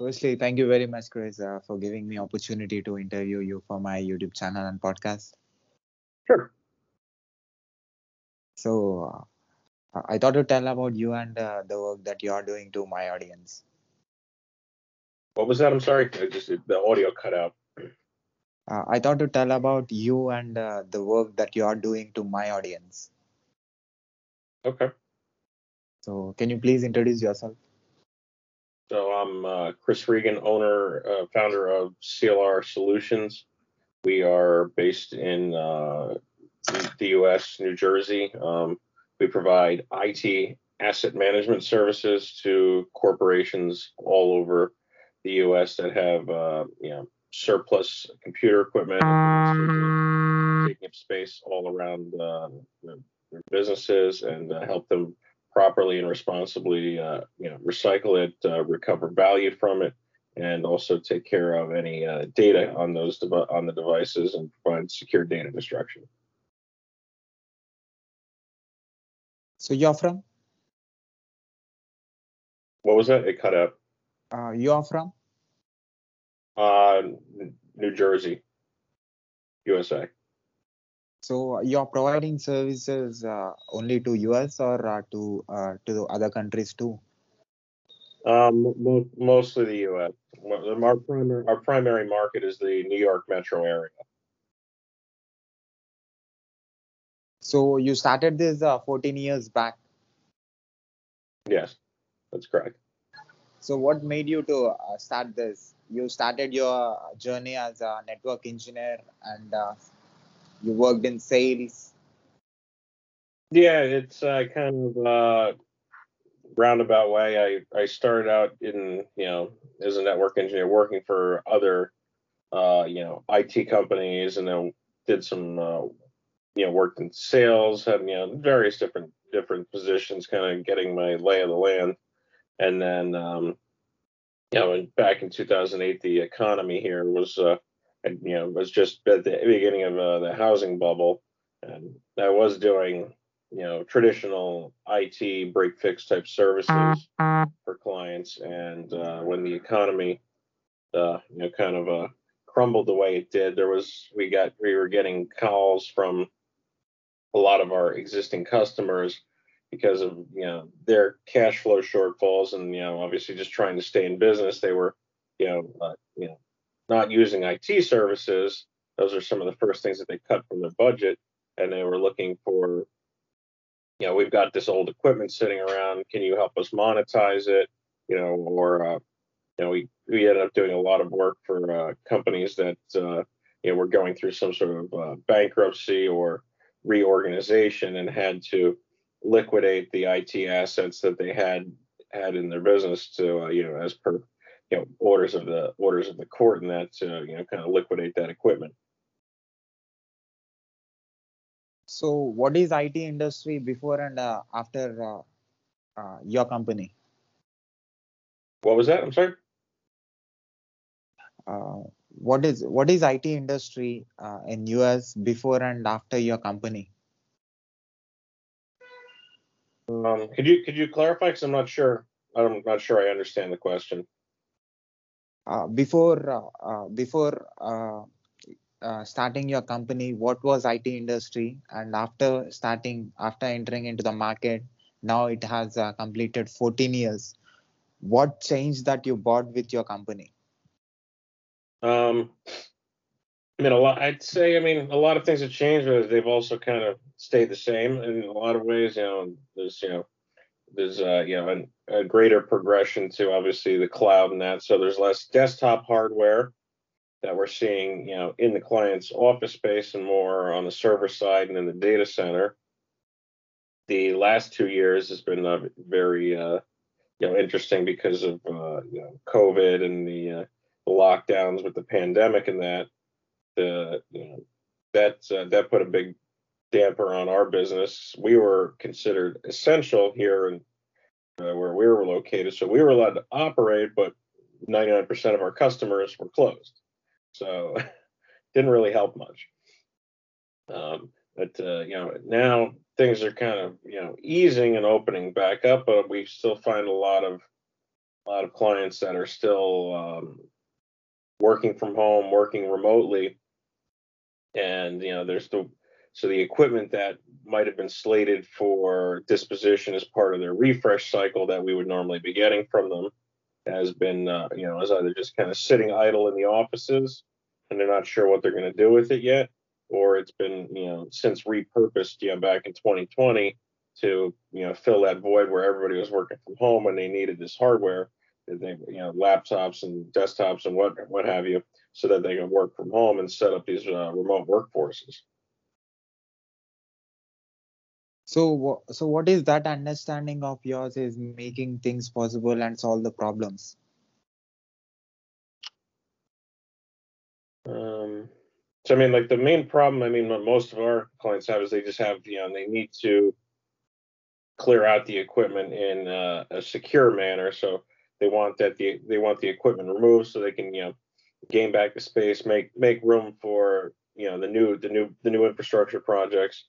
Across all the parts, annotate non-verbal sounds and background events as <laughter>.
Firstly, thank you very much, Chris, uh, for giving me opportunity to interview you for my YouTube channel and podcast. Sure. So, uh, I thought to tell about you and uh, the work that you are doing to my audience. What was that? I'm sorry. I just the audio cut out. Uh, I thought to tell about you and uh, the work that you are doing to my audience. Okay. So, can you please introduce yourself? So I'm uh, Chris Regan, owner, uh, founder of CLR Solutions. We are based in uh, the U.S., New Jersey. Um, we provide IT asset management services to corporations all over the U.S. that have, uh, you know, surplus computer equipment taking up space all around uh, their businesses and uh, help them properly and responsibly, uh, you know, recycle it, uh, recover value from it, and also take care of any uh, data on those dev- on the devices and provide secure data destruction. So, you're from? What was that? It cut out. Uh, you are from? Uh, New Jersey, USA. So, you're providing services uh, only to US or uh, to uh, to the other countries too? Um, mo- mostly the U.S. Our primary, our primary market is the New York metro area. So, you started this uh, 14 years back. Yes, that's correct. So, what made you to uh, start this? You started your journey as a network engineer and uh, you worked in sales. Yeah, it's uh, kind of uh, roundabout way. I I started out in you know as a network engineer working for other uh, you know IT companies, and then did some uh, you know worked in sales, had you know various different different positions, kind of getting my lay of the land, and then um, you know back in 2008, the economy here was uh, you know was just at the beginning of uh, the housing bubble, and I was doing you know traditional IT break fix type services for clients, and uh, when the economy uh, you know kind of uh, crumbled the way it did, there was we got we were getting calls from a lot of our existing customers because of you know their cash flow shortfalls and you know obviously just trying to stay in business. They were you know uh, you know not using IT services those are some of the first things that they cut from their budget and they were looking for you know we've got this old equipment sitting around can you help us monetize it? You know or uh, you know we we ended up doing a lot of work for uh, companies that uh, you know were going through some sort of uh, bankruptcy or reorganization and had to liquidate the IT assets that they had had in their business to uh, you know as per you know orders of the orders of the court and that to you know kind of liquidate that equipment. So, what is IT industry before and uh, after uh, uh, your company? What was that? I'm sorry. Uh, what is what is IT industry uh, in US before and after your company? Um, could you could you clarify? Because I'm not sure. I'm not sure I understand the question. Uh, before uh, uh, before starting your company, what was IT industry, and after starting after entering into the market, now it has completed 14 years. What changed that you bought with your company? Um, I mean, a lot. I'd say, I mean, a lot of things have changed, but they've also kind of stayed the same in a lot of ways. You know, there's, you know, there's, uh, you know, a greater progression to obviously the cloud and that. So there's less desktop hardware that we're seeing, you know, in the client's office space and more on the server side and in the data center. The last two years has been uh, very, uh, you know, interesting because of, uh, you know, COVID and the, uh, lockdowns with the pandemic and that the you know that uh, that put a big damper on our business. We were considered essential here in uh, where we were located, so we were allowed to operate, but 99% of our customers were closed, so <laughs> didn't really help much. Um, but uh, you know now things are kind of you know easing and opening back up, but we still find a lot of a lot of clients that are still um, working from home, working remotely, and you know there's the so the equipment that might have been slated for disposition as part of their refresh cycle that we would normally be getting from them has been uh, you know is either just kind of sitting idle in the offices and they're not sure what they're going to do with it yet or it's been you know since repurposed you know back in 2020 to you know fill that void where everybody was working from home and they needed this hardware they you know laptops and desktops and what what have you so that they can work from home and set up these uh, remote workforces so so what is that understanding of yours is making things possible and solve the problems? Um so i mean like the main problem i mean what most of our clients have is they just have you know they need to clear out the equipment in uh, a secure manner. So they want that the they want the equipment removed so they can you know gain back the space, make make room for you know the new the new the new infrastructure projects,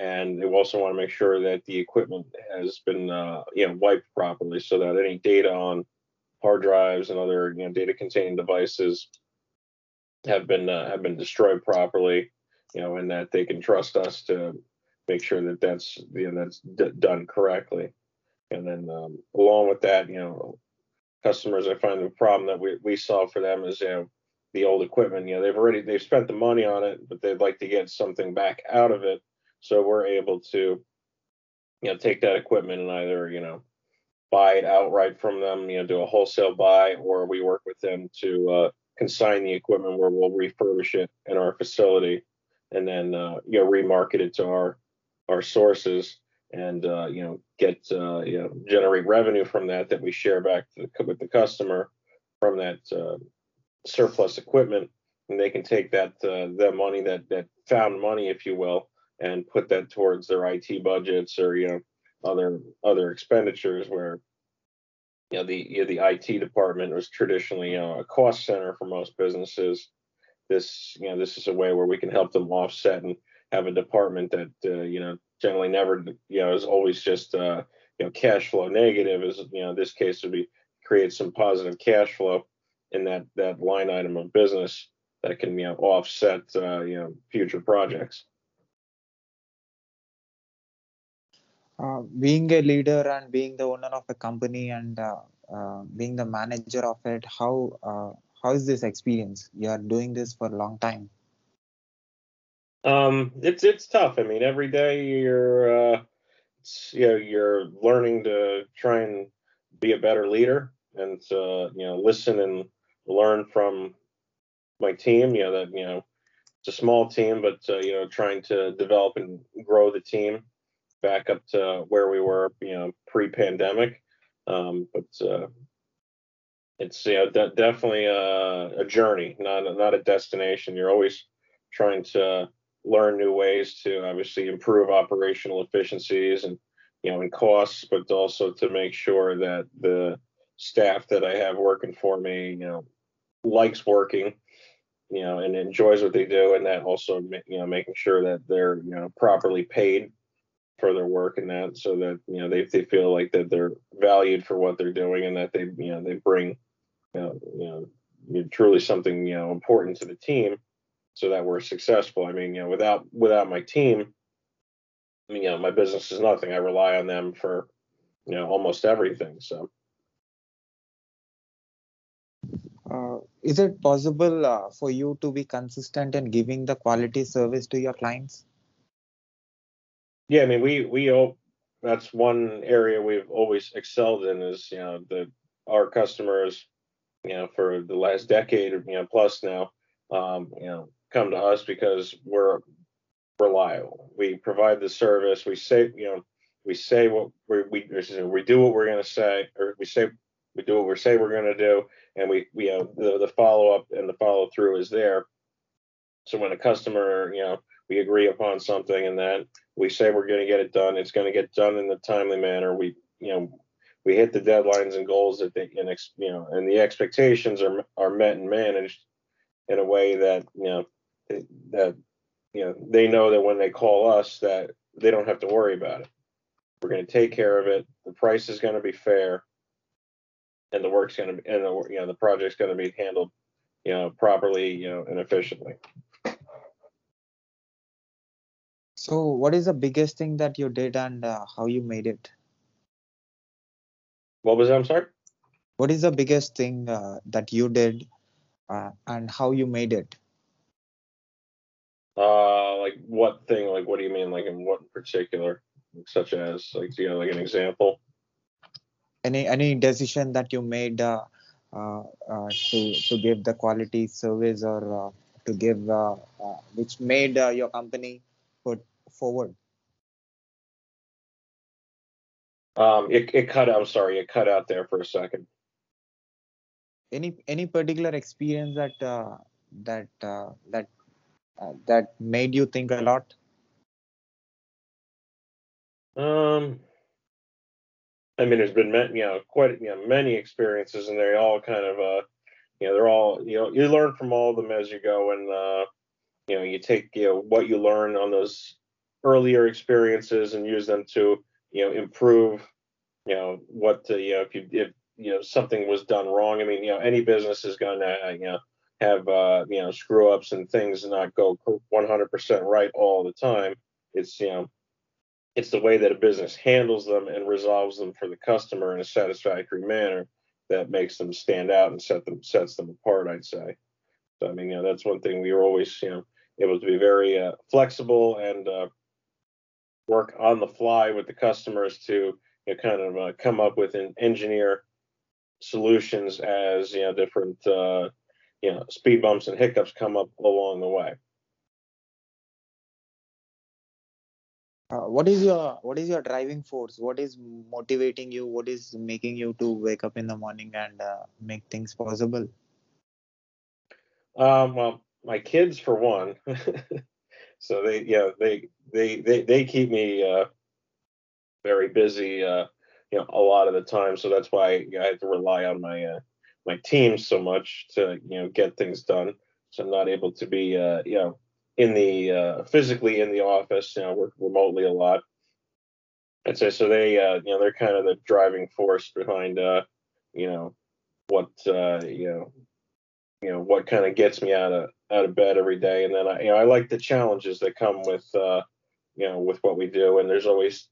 and they also want to make sure that the equipment has been uh, you know wiped properly so that any data on hard drives and other you know data containing devices have been uh, have been destroyed properly, you know, and that they can trust us to make sure that that's you know that's d- done correctly. And then um, along with that, you know, customers, I find the problem that we, we solve for them is, you know, the old equipment, you know, they've already, they've spent the money on it, but they'd like to get something back out of it. So we're able to, you know, take that equipment and either, you know, buy it outright from them, you know, do a wholesale buy, or we work with them to uh, consign the equipment where we'll refurbish it in our facility and then, uh, you know, remarket it to our, our sources and uh, you know get uh, you know generate revenue from that that we share back the, with the customer from that uh, surplus equipment. And they can take that uh, that money that that found money if you will and put that towards their IT budgets or you know other other expenditures where you know the you know, the IT department was traditionally you know a cost center for most businesses this you know this is a way where we can help them offset and have a department that uh, you know generally never, you know, is always just, uh, you know, cash flow negative. Is you know, this case would be create some positive cash flow in that that line item of business that can you know offset uh, you know future projects. Uh, being a leader and being the owner of a company and uh, uh, being the manager of it, how uh, how is this experience? You are doing this for a long time. Um, it's it's tough. I mean, every day you're uh, you know you're learning to try and be a better leader and to you know listen and learn from my team. You know that you know it's a small team, but uh, you know trying to develop and grow the team back up to where we were you know pre-pandemic. Um, but uh, it's you know de- definitely a, a journey, not not a destination. You're always trying to learn new ways to obviously improve operational efficiencies and you know and costs, but also to make sure that the staff that I have working for me, you know, likes working, you know, and enjoys what they do, and that also you know making sure that they're you know properly paid for their work and that, so that you know they they feel like that they're valued for what they're doing and that they you know they bring you know, you know truly something you know important to the team so that we're successful. I mean, you know, without without my team, I mean, you know, my business is nothing. I rely on them for, you know, almost everything. So. Uh, is it possible uh, for you to be consistent in giving the quality service to your clients? Yeah, I mean, we we hope that's one area we've always excelled in is you know the our customers, you know, for the last decade or you know plus now, um, you know, come to us because we're reliable. We provide the service. We say, you know, we say what we we we do what we're going to say, or we say we do what we say we're going to do, and we we you know the, the follow up and the follow through is there. So when a customer, you know, we agree upon something and that we say we're going to get it done, it's going to get done in a timely manner. We you know we hit the deadlines and goals that they and you know and the expectations are are met and managed in a way that you know that you know they know that when they call us that they don't have to worry about it. We're going to take care of it. The price is going to be fair, and the work's going to be and the you know the project's going to be handled you know properly you know and efficiently. So, what is the biggest thing that you did and uh, how you made it? What was that? I'm sorry. What is the biggest thing uh, that you did uh, and how you made it? Uh, like what thing? Like what do you mean? Like in what particular? Such as like you know like an example. Any any decision that you made uh, uh, uh, to to give the quality service or uh, to give uh, uh, which made uh, your company put forward? Um, it it cut. I'm sorry, it cut out there for a second. Any any particular experience that uh, that uh, that uh, that made you think a lot? Um, I mean, there's been many, you know, quite you know many experiences, and they all kind of uh, you know, they're all you know, you learn from all of them as you go, and uh, you know, you take you know what you learn on those earlier experiences and use them to you know improve, you know, what uh, you know if you if you know something was done wrong. I mean, you know, any business is going to you know have uh, you know screw ups and things not go 100% right all the time. It's you know it's the way that a business handles them and resolves them for the customer in a satisfactory manner that makes them stand out and set them sets them apart. I'd say. So I mean, you know, that's one thing we were always you know able to be very uh, flexible and uh, work on the fly with the customers to you know, kind of uh, come up with and engineer solutions as you know different uh, you know speed bumps and hiccups come up along the way. Uh, what is your what is your driving force? What is motivating you? What is making you to wake up in the morning and uh, make things possible? Um, well, my kids for one. <laughs> so they yeah they they they they keep me uh, very busy uh, you know a lot of the time. So that's why I have to rely on my uh, my team so much to you know get things done. So I'm not able to be uh, you know in the uh, physically in the office. You know, work remotely a lot. I'd say so. They uh, you know they're kind of the driving force behind uh, you know what uh, you know you know what kind of gets me out of out of bed every day. And then I you know I like the challenges that come with uh, you know with what we do. And there's always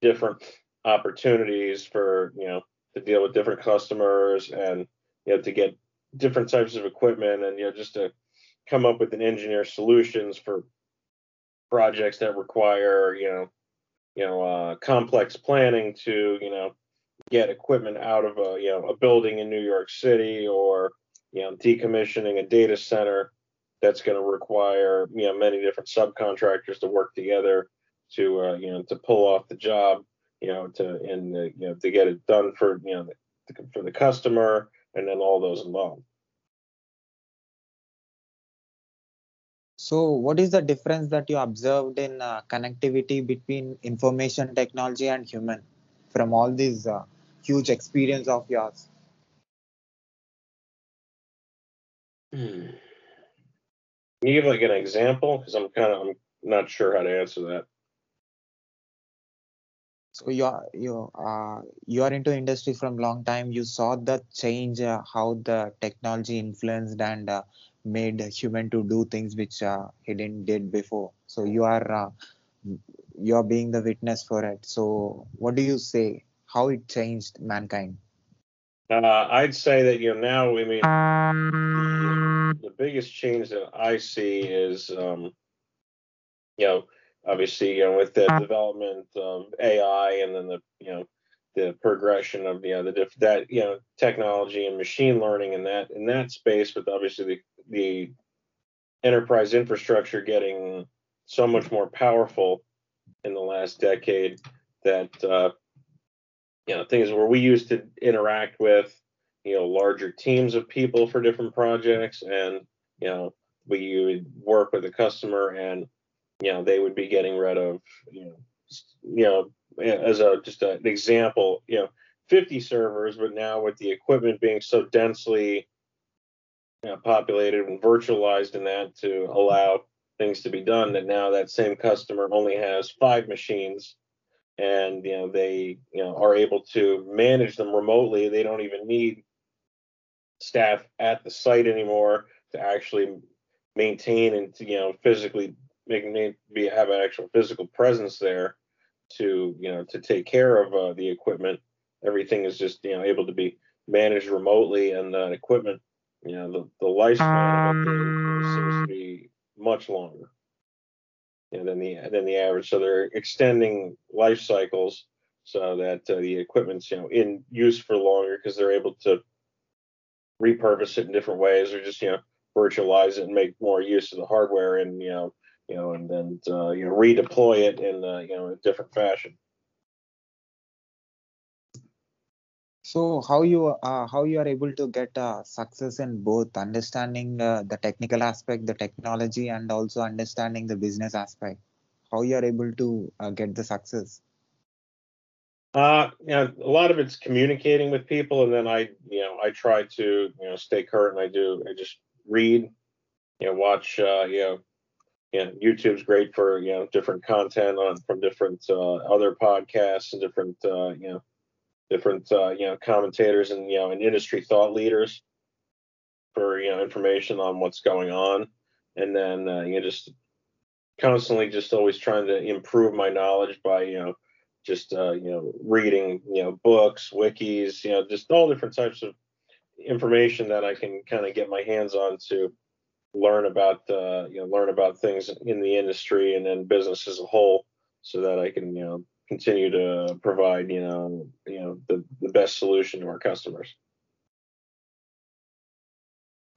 different opportunities for you know to deal with different customers and you know to get different types of equipment and you know just to come up with an engineer solutions for projects that require you know you know uh, complex planning to you know get equipment out of a you know a building in New York City or you know decommissioning a data center that's going to require you know many different subcontractors to work together to uh, you know to pull off the job you know to and uh, you know to get it done for you know the, for the customer and then all those involved. So, what is the difference that you observed in uh, connectivity between information technology and human from all these uh, huge experience of yours? Hmm. Can you give like an example? Because I'm kind of I'm not sure how to answer that. So you are you uh, you are into industry from long time. You saw the change, uh, how the technology influenced and uh, made human to do things which uh, he didn't did before. So you are uh, you are being the witness for it. So what do you say? How it changed mankind? Uh, I'd say that you know now. I mean, the, the biggest change that I see is, um, you know, obviously, you know, with the development of AI and then the, you know, the progression of you know the diff- that you know technology and machine learning in that in that space, but obviously the the enterprise infrastructure getting so much more powerful in the last decade that uh, you know things where we used to interact with you know larger teams of people for different projects and you know we would work with a customer and you know they would be getting rid of you know you know as a just an example you know 50 servers but now with the equipment being so densely you know, populated and virtualized in that to allow things to be done that now that same customer only has five machines and you know they you know are able to manage them remotely. They don't even need staff at the site anymore to actually maintain and to, you know physically make be have an actual physical presence there to you know to take care of uh, the equipment. Everything is just you know able to be managed remotely, and the equipment you know the the lifespan seems to be much longer you know, than the than the average. So they're extending life cycles so that uh, the equipment's you know in use for longer because they're able to repurpose it in different ways or just you know virtualize it and make more use of the hardware and you know you know and then uh, you know redeploy it in uh, you know a different fashion. So how you uh, how you are able to get uh, success in both understanding uh, the technical aspect, the technology, and also understanding the business aspect? How you are able to uh, get the success? Uh, yeah, a lot of it's communicating with people, and then I, you know, I try to, you know, stay current. I do. I just read, you know, watch, uh, you know, you know, YouTube's great for you know different content on from different uh, other podcasts and different, uh, you know, different uh, you know commentators and you know and industry thought leaders for you know information on what's going on, and then uh, you know just constantly just always trying to improve my knowledge by you know just uh, you know reading you know books, wikis, you know just all different types of information that I can kind of get my hands on to learn about uh, you know learn about things in the industry and then business as a whole so that I can you know continue to provide you know you know the, the best solution to our customers.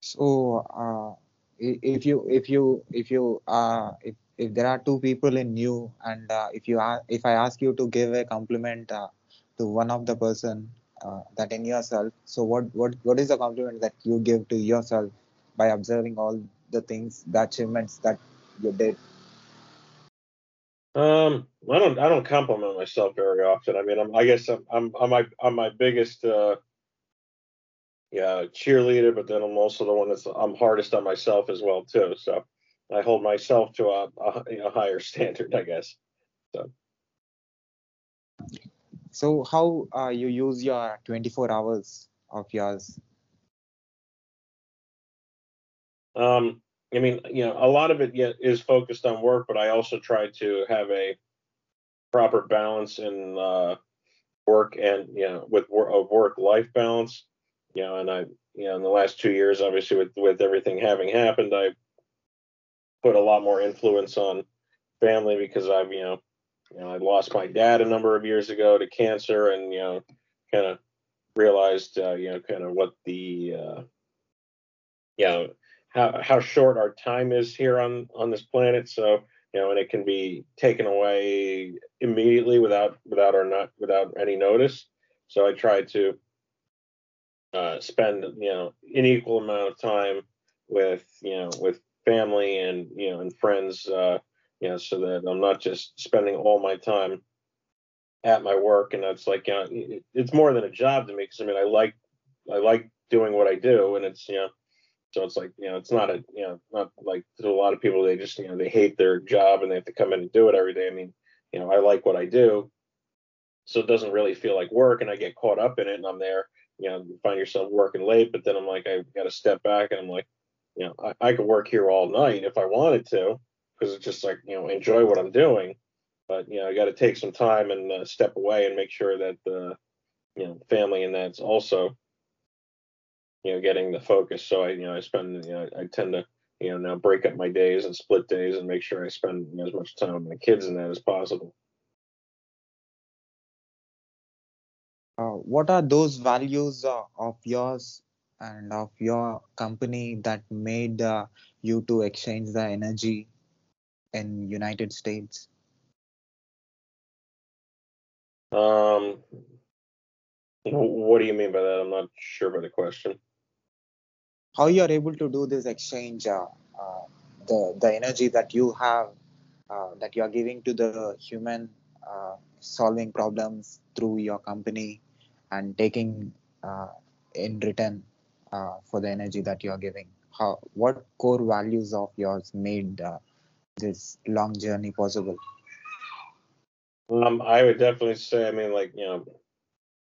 So uh, if you if you if you uh, if, if there are two people in you and uh, if you are if i ask you to give a compliment uh, to one of the person uh, that in yourself so what what what is the compliment that you give to yourself by observing all the things the achievements that you did um, I don't I don't compliment myself very often. I mean, I'm I guess I'm I'm I'm my I'm my biggest uh yeah cheerleader, but then I'm also the one that's I'm hardest on myself as well too. So I hold myself to a, a, a higher <laughs> standard, I guess. So. So how uh, you use your 24 hours of yours? Um, I mean, you know, a lot of it is focused on work, but I also try to have a proper balance in uh, work and you know with a work life balance. You know, and I you know in the last two years, obviously with with everything having happened, I put a lot more influence on family because I've you know you know I lost my dad a number of years ago to cancer, and you know kind of realized uh, you know kind of what the uh, you know how how short our time is here on on this planet. So you know, and it can be taken away immediately without without or not without any notice. So I try to uh, spend you know an equal amount of time with you know with family and you know and friends. Uh, you know, so that I'm not just spending all my time at my work, and that's like you know, it, it's more than a job to me because I mean I like I like doing what I do, and it's you know so it's like, you know, it's not a, you know, not like to a lot of people, they just, you know, they hate their job and they have to come in and do it every day. I mean, you know, I like what I do. So it doesn't really feel like work and I get caught up in it and I'm there, you know, find yourself working late, but then I'm like, I got to step back and I'm like, you know, I, I could work here all night if I wanted to, because it's just like, you know, enjoy what I'm doing. But, you know, I got to take some time and uh, step away and make sure that the, you know, family and that's also you know, getting the focus. So I, you know, I spend, you know, I tend to, you know, now break up my days and split days and make sure I spend you know, as much time with my kids in that as possible. Uh, what are those values uh, of yours and of your company that made uh, you to exchange the energy in United States? Um, what do you mean by that? I'm not sure by the question how you are able to do this exchange uh, uh, the the energy that you have uh, that you are giving to the human uh, solving problems through your company and taking uh, in return uh, for the energy that you are giving how what core values of yours made this long journey possible Um, I would definitely say, I mean, like you know,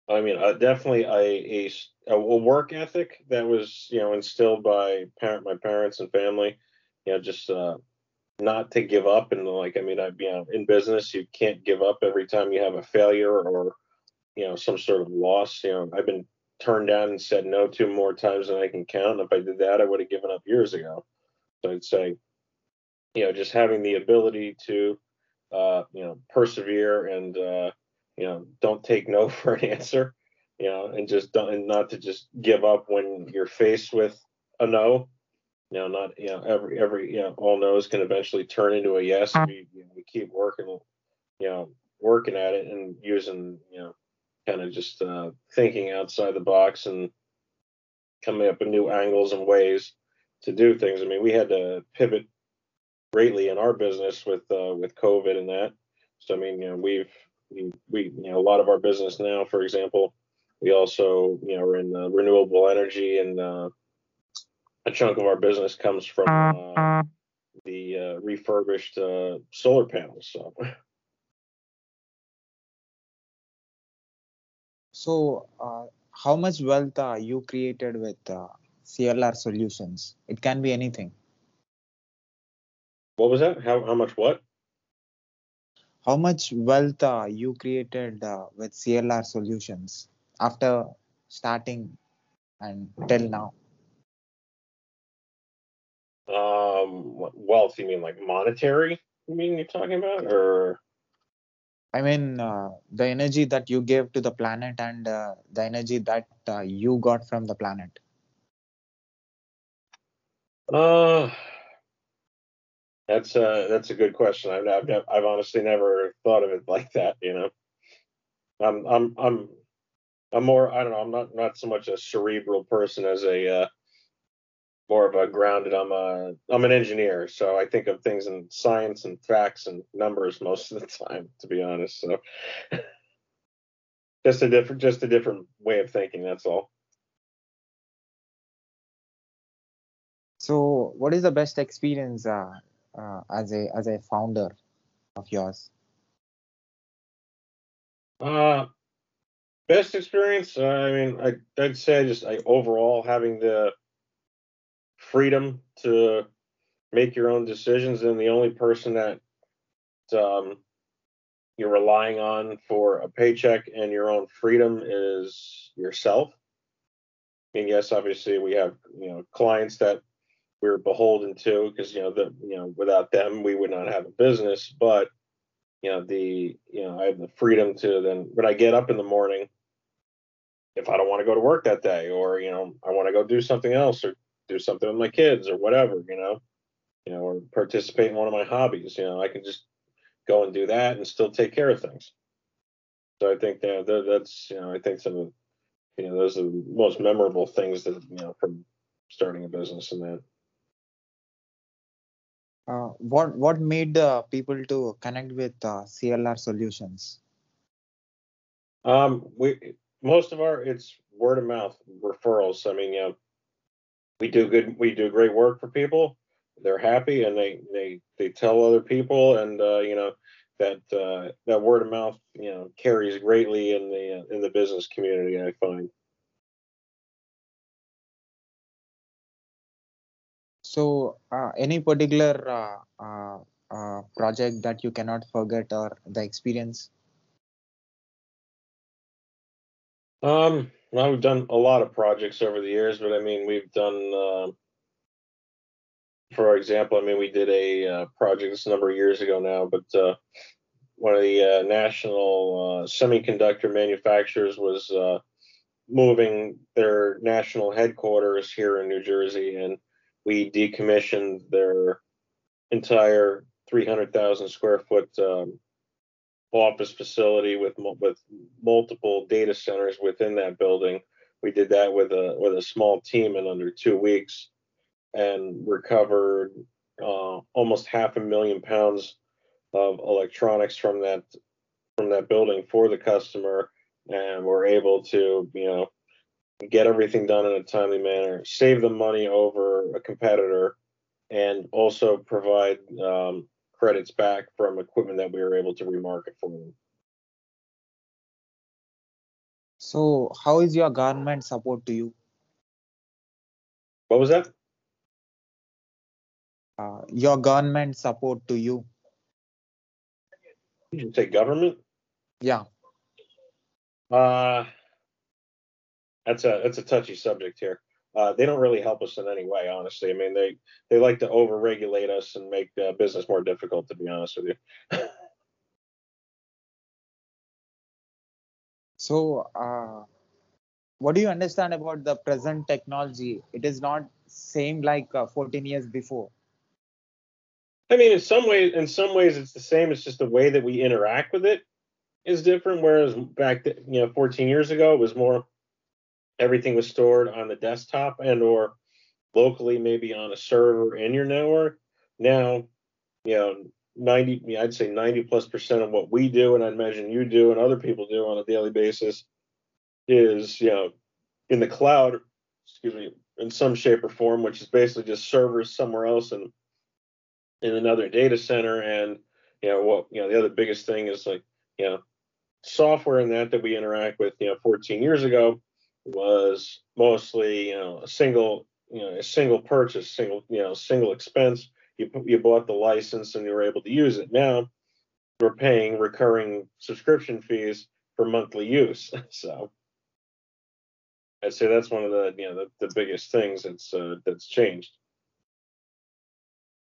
I mean, uh, definitely a, a a work ethic that was you know instilled by parent my parents and family. You know, just uh, not to give up and like I mean, I you know, in business you can't give up every time you have a failure or you know some sort of loss. You know, I've been turned down and said no to more times than I can count. If I did that, I would have given up years ago. So I'd say, you know, just having the ability to, uh, you know, persevere and, uh, you know, don't take no <laughs> for an answer, you know, and just don't, and not to just give up when you're faced with a no. You know, not, you know, every, every, you know, all no's can eventually turn into a yes. We, you know, we keep working, you know, working at it and using, you know, kind of just uh, thinking outside the box and coming up with new angles and ways to do things. I mean, we had to pivot greatly in our business with uh, with COVID and that. So I mean, you know, we've we, we you know a lot of our business now, for example, we also you know are in uh, renewable energy and uh, a chunk of our business comes from uh, the uh, refurbished uh, solar panels. So. <laughs> So, uh, how much wealth uh, you created with uh, CLR solutions? It can be anything. What was that? How how much what? How much wealth uh, you created uh, with CLR solutions after starting and till now? Um, wealth? You mean like monetary? You mean you're talking about, or I mean, uh, the energy that you gave to the planet and uh, the energy that uh, you got from the planet. Uh, that's a that's a good question. I've I've, I've honestly never thought of it like that. You know, I'm I'm I'm I'm more I don't know. I'm not not so much a cerebral person as a uh, more of a grounded. I'm a I'm an engineer, so I think of things in science and facts and numbers most of the time, to be honest. So just a different just a different way of thinking. That's all. So, what is the best experience uh, uh, as a as a founder of yours? Uh, best experience. I mean, I, I'd say just I, overall having the freedom to make your own decisions and the only person that um, you're relying on for a paycheck and your own freedom is yourself. Mean, yes, obviously we have you know clients that we're beholden to because you know the you know without them we would not have a business. But you know the you know I have the freedom to then when I get up in the morning, if I don't want to go to work that day or you know I want to go do something else or do something with my kids or whatever, you know, you know, or participate in one of my hobbies. You know, I can just go and do that and still take care of things. So I think that, that that's you know I think some of you know those are the most memorable things that you know from starting a business and that. Uh, what what made uh, people to connect with uh, CLR solutions? Um, we most of our it's word of mouth referrals. I mean, you know, we do good we do great work for people. They're happy and they they they tell other people and uh, you know that uh, that word of mouth you know carries greatly in the uh, in the business community i find. So uh, any particular uh, uh, uh, project that you cannot forget or the experience? Um well, we've done a lot of projects over the years, but I mean, we've done, uh, for example, I mean, we did a uh, project this number of years ago now, but uh, one of the uh, national uh, semiconductor manufacturers was uh, moving their national headquarters here in New Jersey, and we decommissioned their entire 300,000 square foot um, office facility with with multiple data centers within that building. We did that with a with a small team in under two weeks, and recovered uh, almost half a million pounds of electronics from that from that building for the customer, and we're able to you know get everything done in a timely manner, save the money over a competitor, and also provide um, credits back from equipment that we were able to remarket for them. So, how is your government support to you? What was that? Uh, your government support to you? Did you say government? Yeah. Uh, that's a that's a touchy subject here. Uh, they don't really help us in any way, honestly. I mean, they they like to overregulate us and make uh, business more difficult. To be honest with you. <laughs> So, uh, what do you understand about the present technology? It is not same like uh, 14 years before. I mean, in some ways, in some ways, it's the same. It's just the way that we interact with it is different. Whereas back, you know, 14 years ago, it was more everything was stored on the desktop and or locally, maybe on a server in your network. Now, you know, 90, I'd say 90 plus percent of what we do, and I imagine you do, and other people do on a daily basis, is you know, in the cloud. Excuse me, in some shape or form, which is basically just servers somewhere else and in another data center. And you know what, you know, the other biggest thing is like you know, software in that that we interact with. You know, 14 years ago was mostly you know a single you know a single purchase, single you know single expense you you bought the license and you were able to use it. Now we're paying recurring subscription fees for monthly use. <laughs> So I'd say that's one of the you know the, the biggest things that's uh, that's changed.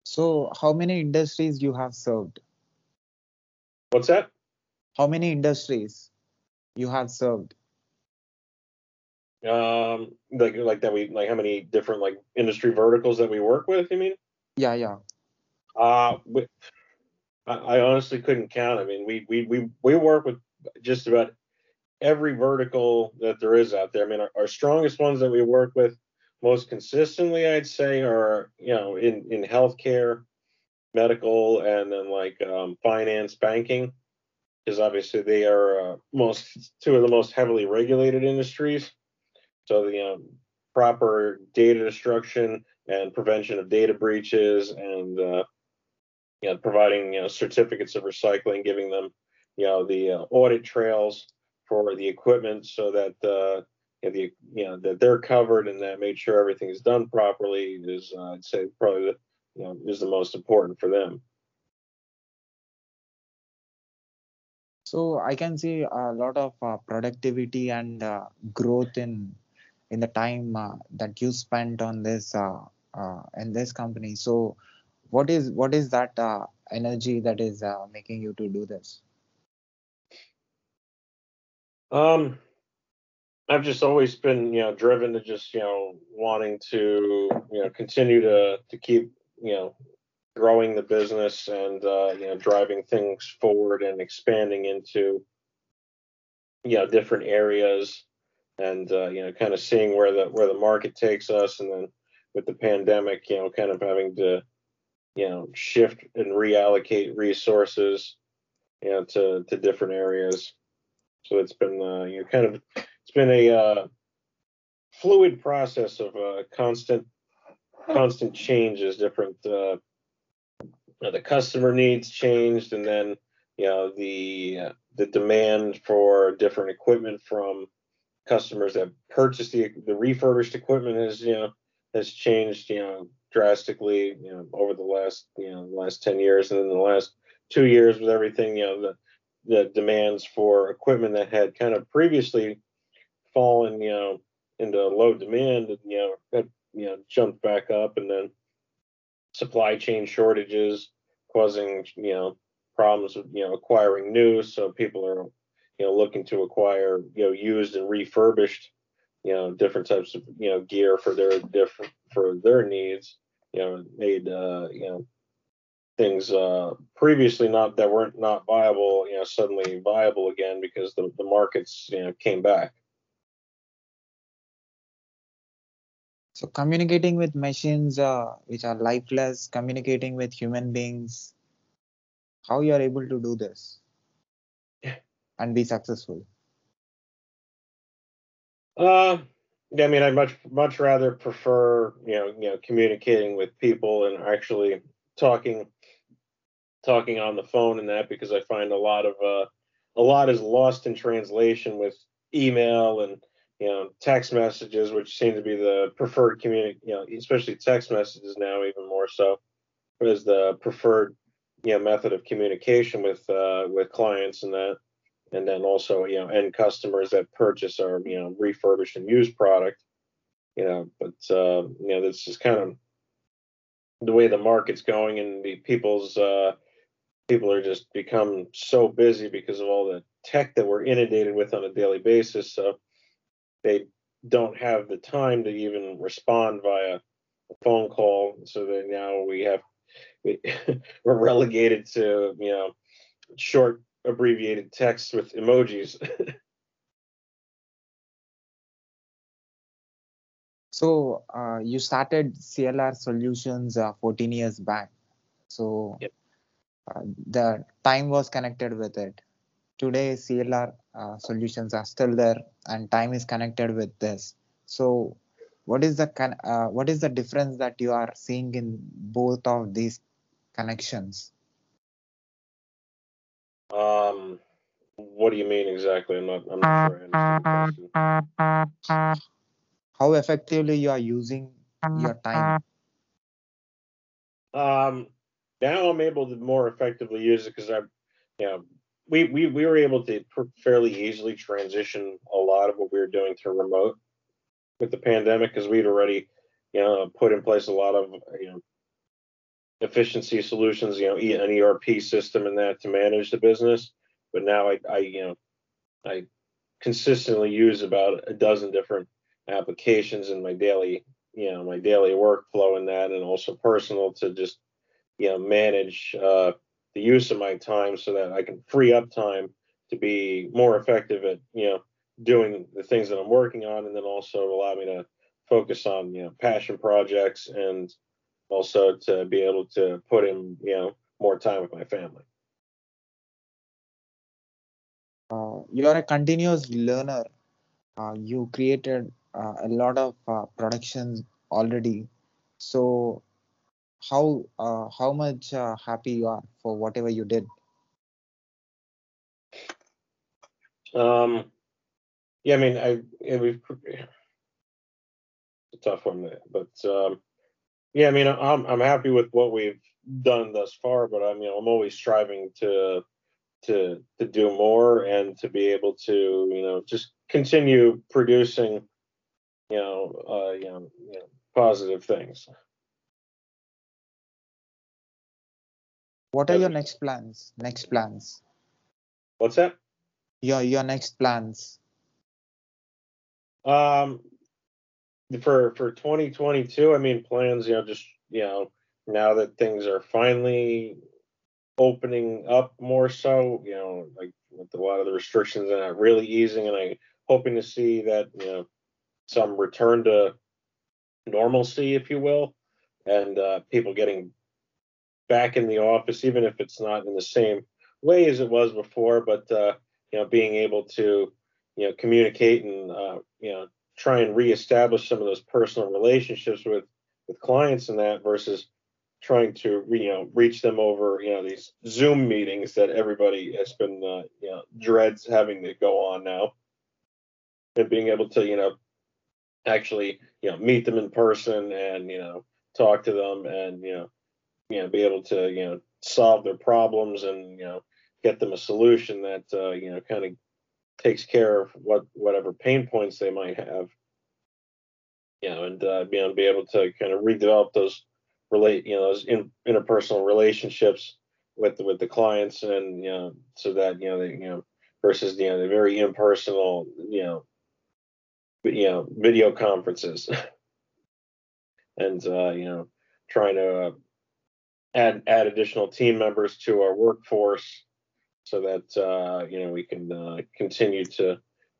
So, how many industries you have served? What's that? How many industries you have served? Um, like like that we like how many different like industry verticals that we work with? You mean? Yeah, yeah. Uh, we, I, I honestly couldn't count. I mean, we we we we work with just about every vertical that there is out there. I mean, our, our strongest ones that we work with most consistently, I'd say, are you know in in healthcare, medical, and then like um, finance, banking, because obviously they are uh, most two of the most heavily regulated industries. So the um, proper data destruction and prevention of data breaches and uh, you know, providing you know certificates of recycling, giving them you know the uh, audit trails for the equipment so that uh, you know, the you know that they're covered and that made sure everything is done properly is uh, I'd say probably the you know is the most important for them. So I can see a lot of uh, productivity and uh, growth in in the time uh, that you spent on this uh, uh, in this company. So what is what is that energy that is making you to do this? Um, I've just always been, you know, driven to just, you know, wanting to, you know, continue to to keep, you know, growing the business and uh, you know, driving things forward and expanding into, you know, different areas and uh, you know, kind of seeing where the where the market takes us, and then with the pandemic, you know, kind of having to, you know, shift and reallocate resources, you know, to to different areas. So it's been, uh, you know, kind of it's been a uh, fluid process of uh, constant constant changes different uh, the customer needs changed and then you know the uh, the demand for different equipment from customers that purchase the the refurbished equipment has you know has changed you know drastically you know over the last you know last 10 years and then the last two years with everything you know the the demands for equipment that had kind of previously fallen, you know, into low demand and, you know, had, you know, jumped back up and then supply chain shortages causing, you know, problems with, you know, acquiring new. So people are, you know, looking to acquire, you know, used and refurbished, you know, different types of, you know, gear for their different, for their needs, you know, made, uh, you know, things uh, previously not that weren't not viable, you know, suddenly viable again because the, the markets, you know, came back. So communicating with machines uh, which are lifeless, communicating with human beings, how you are able to do this and be successful? Uh, I mean, I much much rather prefer you know you know communicating with people and actually talking talking on the phone and that because I find a lot of uh, a lot is lost in translation with email and you know text messages, which seem to be the preferred community. You know, especially text messages now even more so as the preferred you know method of communication with uh, with clients and that and then also you know end customers that purchase our you know refurbished and used product you know but uh, you know this is kind of the way the market's going and the people's uh, people are just become so busy because of all the tech that we're inundated with on a daily basis. So they don't have the time to even respond via a phone call. So that now we have we, <laughs> we're relegated to you know short abbreviated text with emojis. <laughs> so uh, you started CLR Solutions uh, 14 years back. So yep. uh, the time was connected with it. Today CLR uh, solutions are still there, and time is connected with this. So what is the uh, what is the difference that you are seeing in both of these connections? Um, what do you mean exactly? I'm not. I'm not sure I understand the question. How effectively you are using your time? Um, now I'm able to more effectively use it because I'm, you know, we, we we were able to fairly easily transition a lot of what we were doing to remote with the pandemic because we'd already, you know, put in place a lot of you know efficiency solutions, you know, an ERP system and that to manage the business. But now I, I, you know, I consistently use about a dozen different applications in my daily, you know, my daily workflow and that, and also personal to just, you know, manage uh, the use of my time so that I can free up time to be more effective at, you know, doing the things that I'm working on, and then also allow me to focus on, you know, passion projects and also to be able to put in you know more time with my family. Uh, you are a continuous learner. Uh, you created uh, a lot of uh, productions already. So how uh, how much uh, happy you are for whatever you did? Um yeah i mean i it was a tough one but um yeah, I mean, I'm I'm happy with what we've done thus far, but I'm you know I'm always striving to to to do more and to be able to you know just continue producing you know uh, you know, you know positive things. What are your next plans? Next plans? What's that? Your your next plans? Um, for for 2022 i mean plans you know just you know now that things are finally opening up more so you know like with a lot of the restrictions and really easing and i hoping to see that you know some return to normalcy if you will and uh, people getting back in the office even if it's not in the same way as it was before but uh, you know being able to you know communicate and uh, you know try and reestablish some of those personal relationships with with clients and that versus trying to you know reach them over you know these zoom meetings that everybody has been uh, you know dreads having to go on now and being able to you know actually you know meet them in person and you know talk to them and you know you know be able to you know solve their problems and you know get them a solution that uh, you know kind of takes care of what whatever pain points they might have you know and uh, be, be able to kind of redevelop those relate you know those in, interpersonal relationships with the, with the clients and you know so that you know they you know versus you know the very impersonal you know you know video conferences and uh, you know trying to uh, add add additional team members to our workforce so that uh, you know we can uh, continue to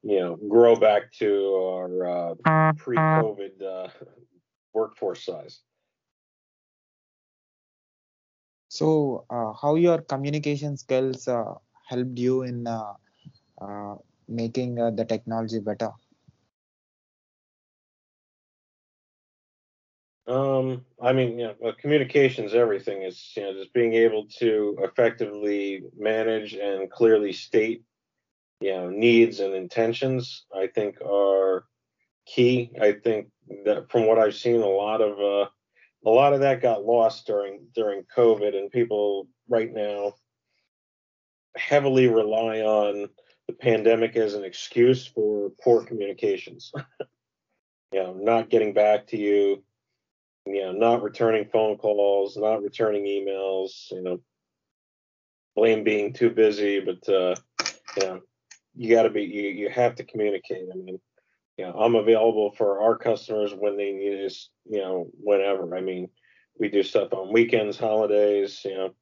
you know grow back to our uh, pre-COVID uh, workforce size. So, uh, how your communication skills uh, helped you in uh, uh, making the technology better? Um, I mean, you know, communications, everything is, you know, just being able to effectively manage and clearly state, you know, needs and intentions. I think are key. I think that from what I've seen, a lot of uh, a lot of that got lost during during COVID, and people right now heavily rely on the pandemic as an excuse for poor communications. <laughs> you know, not getting back to you, you know, not returning phone calls, not returning emails, you know, blame being too busy, but uh, you know, you got to be, you, you have to communicate. I mean, you know, I'm available for our customers when they need us, you know, whenever. I mean, we do stuff on weekends, holidays, you know,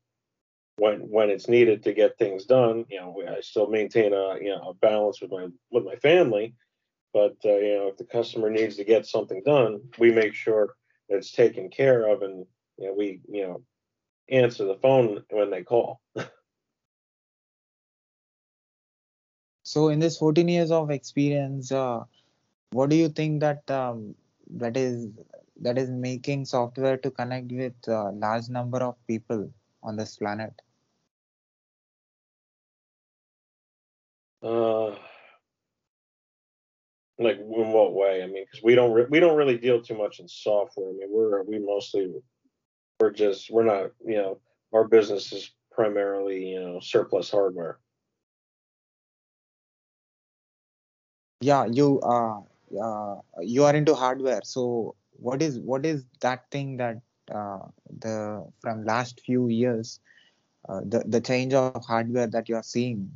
when when it's needed to get things done. You know, I still maintain a you know a balance with my with my family, but uh, you know, if the customer needs to get something done, we make sure it's taken care of, and you know, we you know answer the phone when they call. <laughs> so in this 14 years of experience uh, what do you think that um, that is that is making software to connect with a large number of people on this planet? Uh like in what way? I mean because we don't re- we don't really deal too much in software. I mean we're we mostly we're just we're not you know our business is primarily you know surplus hardware yeah you uh, uh you are into hardware. So what is what is that thing that uh, the from last few years uh, the the change of hardware that you are seeing?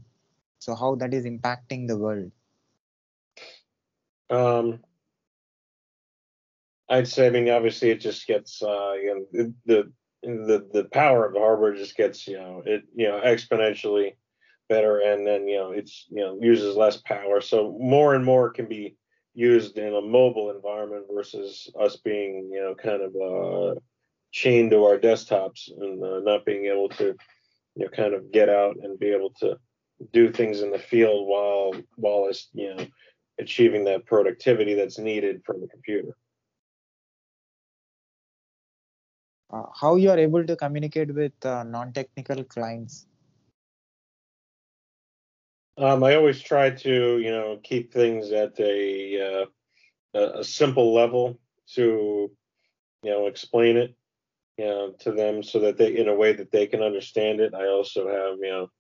So how that is impacting the world? Um i'd say i mean obviously it just gets uh you know the the the power of the hardware just gets you know it you know exponentially better and then you know it's you know uses less power. So more and more can be used in a mobile environment versus us being you know kind of uh chained to our desktops and uh, not being able to you know kind of get out and be able to do things in the field while while it's you know achieving that productivity that's needed from the computer. Uh, how you are able to communicate with uh, non-technical clients um, i always try to you know keep things at a uh, a simple level to you know explain it you know to them so that they in a way that they can understand it i also have you know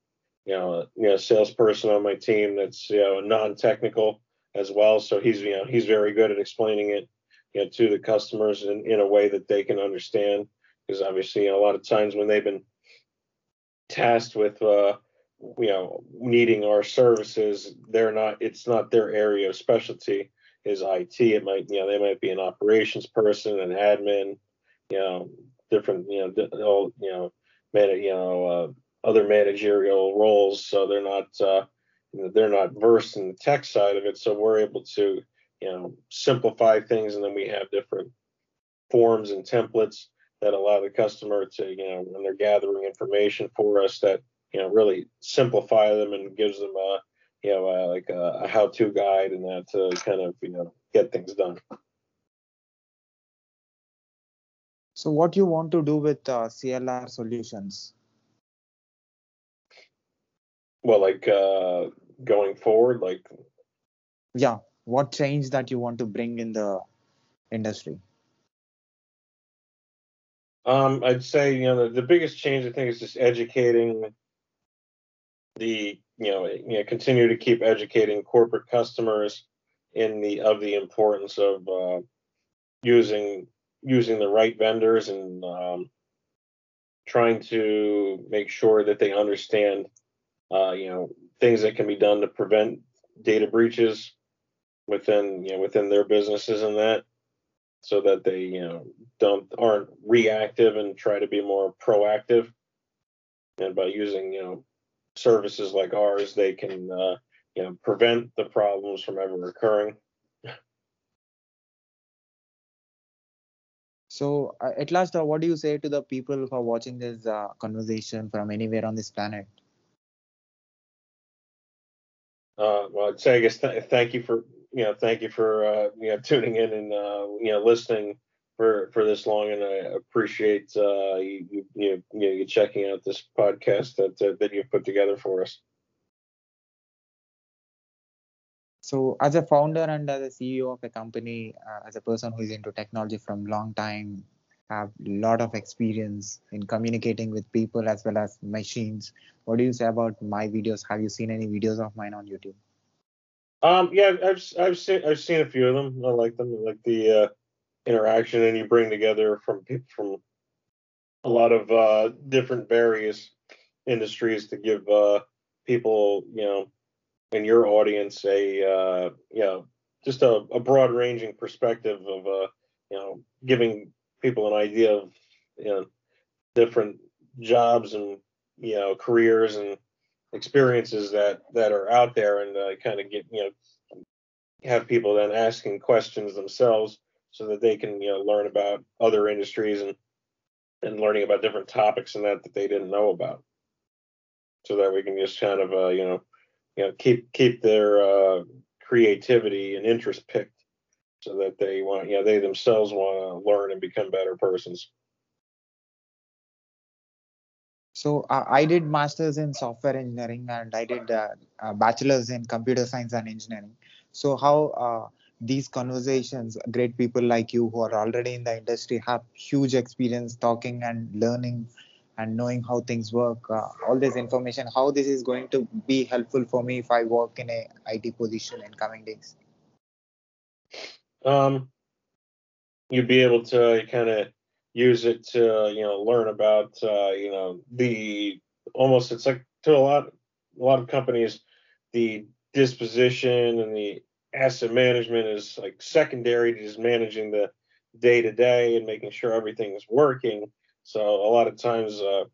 you know you know salesperson on my team that's you know non-technical as well so he's you know he's very good at explaining it you know to the customers in, in a way that they can understand because obviously you know, a lot of times when they've been tasked with uh you know needing our services they're not it's not their area of specialty is IT it might you know they might be an operations person an admin you know different you know you know man you know uh, other managerial roles. So they're not uh they're not versed in the tech side of it. So we're able to you know simplify things. And then we have different forms and templates that allow the customer to you know when they're gathering information for us that you know really simplify them and gives them a you know a, like a, a how-to guide and that to kind of you know get things done. So what you want to do with uh, clr solutions? Well like uh going forward like? Yeah. What change that you want to bring in the industry? Um i'd say you know the, the biggest change i think is just educating the you know you know continue to keep educating corporate customers in the of the importance of uh, using using the right vendors and um, trying to make sure that they understand uh, you know things that can be done to prevent data breaches within you know within their businesses and that so that they you know don't aren't reactive and try to be more proactive. And by using you know services like ours they can uh, you know prevent the problems from ever occurring. So uh, at last uh, what do you say to the people who are watching this uh, conversation from anywhere on this planet? Uh, well i'd say i guess th- thank you for you know thank you for uh, you know tuning in and uh, you know listening for for this long, and I appreciate uh, you, you you you checking out this podcast that uh, that you've put together for us. So, as a founder and as a CEO of a company, uh, as a person who is into technology from long time, have a lot of experience in communicating with people as well as machines. What do you say about my videos? Have you seen any videos of mine on YouTube? Um, yeah, I've I've seen I've seen a few of them. I like them. I like the uh, interaction and you bring together from people from a lot of uh, different various industries to give uh, people, you know, in your audience a uh, you know just a, a broad ranging perspective of uh, you know giving people an idea of you know different jobs and you know careers and experiences that that are out there and uh, kind of get you know have people then asking questions themselves so that they can you know learn about other industries and and learning about different topics and that that they didn't know about. So that we can just kind of uh, you know you know keep keep their uh, creativity and interest picked so that they want you know they themselves want to learn and become better persons. So uh, i did masters in software engineering and i did uh, bachelor's in computer science and engineering. So how uh, these conversations great people like you who are already in the industry have huge experience talking and learning and knowing how things work uh, all this information how this is going to be helpful for me if i work in a it position in coming days? Um you'd be able to kind of use it to you know learn about uh, you know the almost it's like to a lot a lot of companies the disposition and the asset management is like secondary to just managing the day to day and making sure everything is working. So a lot of times, uh,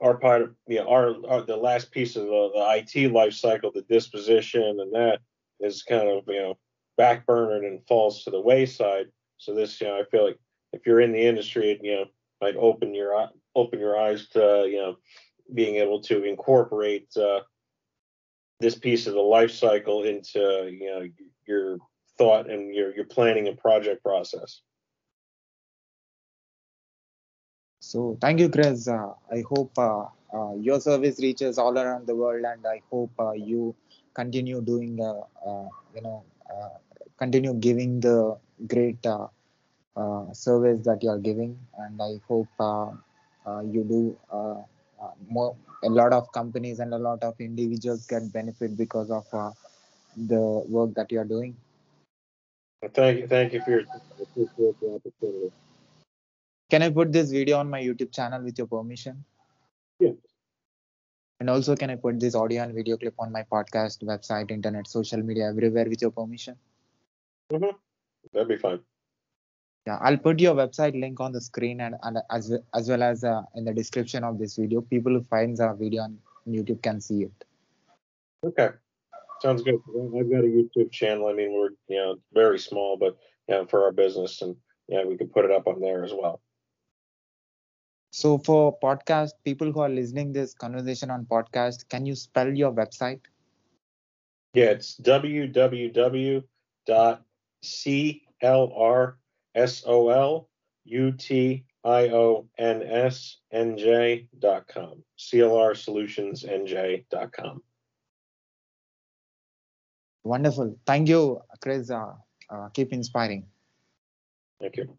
our part of you know our, our, the last piece of the, the IT life cycle, the disposition and that is kind of you know backburnered and falls to the wayside. So this you know I feel like if you're in the industry, it, you know might open your open your eyes to you know being able to incorporate uh, this piece of the life cycle into you know your thought and your your planning and project process. So thank you, Chris. Uh, I hope uh, uh, your service reaches all around the world, and I hope uh, you continue doing, uh, uh, you know, continue giving the great service that you are giving, and I hope you do more a lot of companies and a lot of individuals can benefit because of uh, the work that you're doing. Thank you. Thank you for your the opportunity. Can I put this video on my YouTube channel with your permission? Yeah. And also, can I put this audio and video clip on my podcast, website, internet, social media, everywhere with your permission? Mm-hmm. That'd be fine yeah i'll put your website link on the screen and, and as, as well as uh, in the description of this video. People who finds our video on youtube can see it. Okay. Sounds good. I've got a youtube channel. I mean we're you know very small but yeah for our business and yeah we can put it up on there as well. So for podcast people who are listening this conversation on podcast can you spell your website? Yeah it's www.clr S O L U T I O N S N J dot com. CLR Solutions NJ dot com. Wonderful. Thank you, Chris. Uh, uh, keep inspiring. Thank you.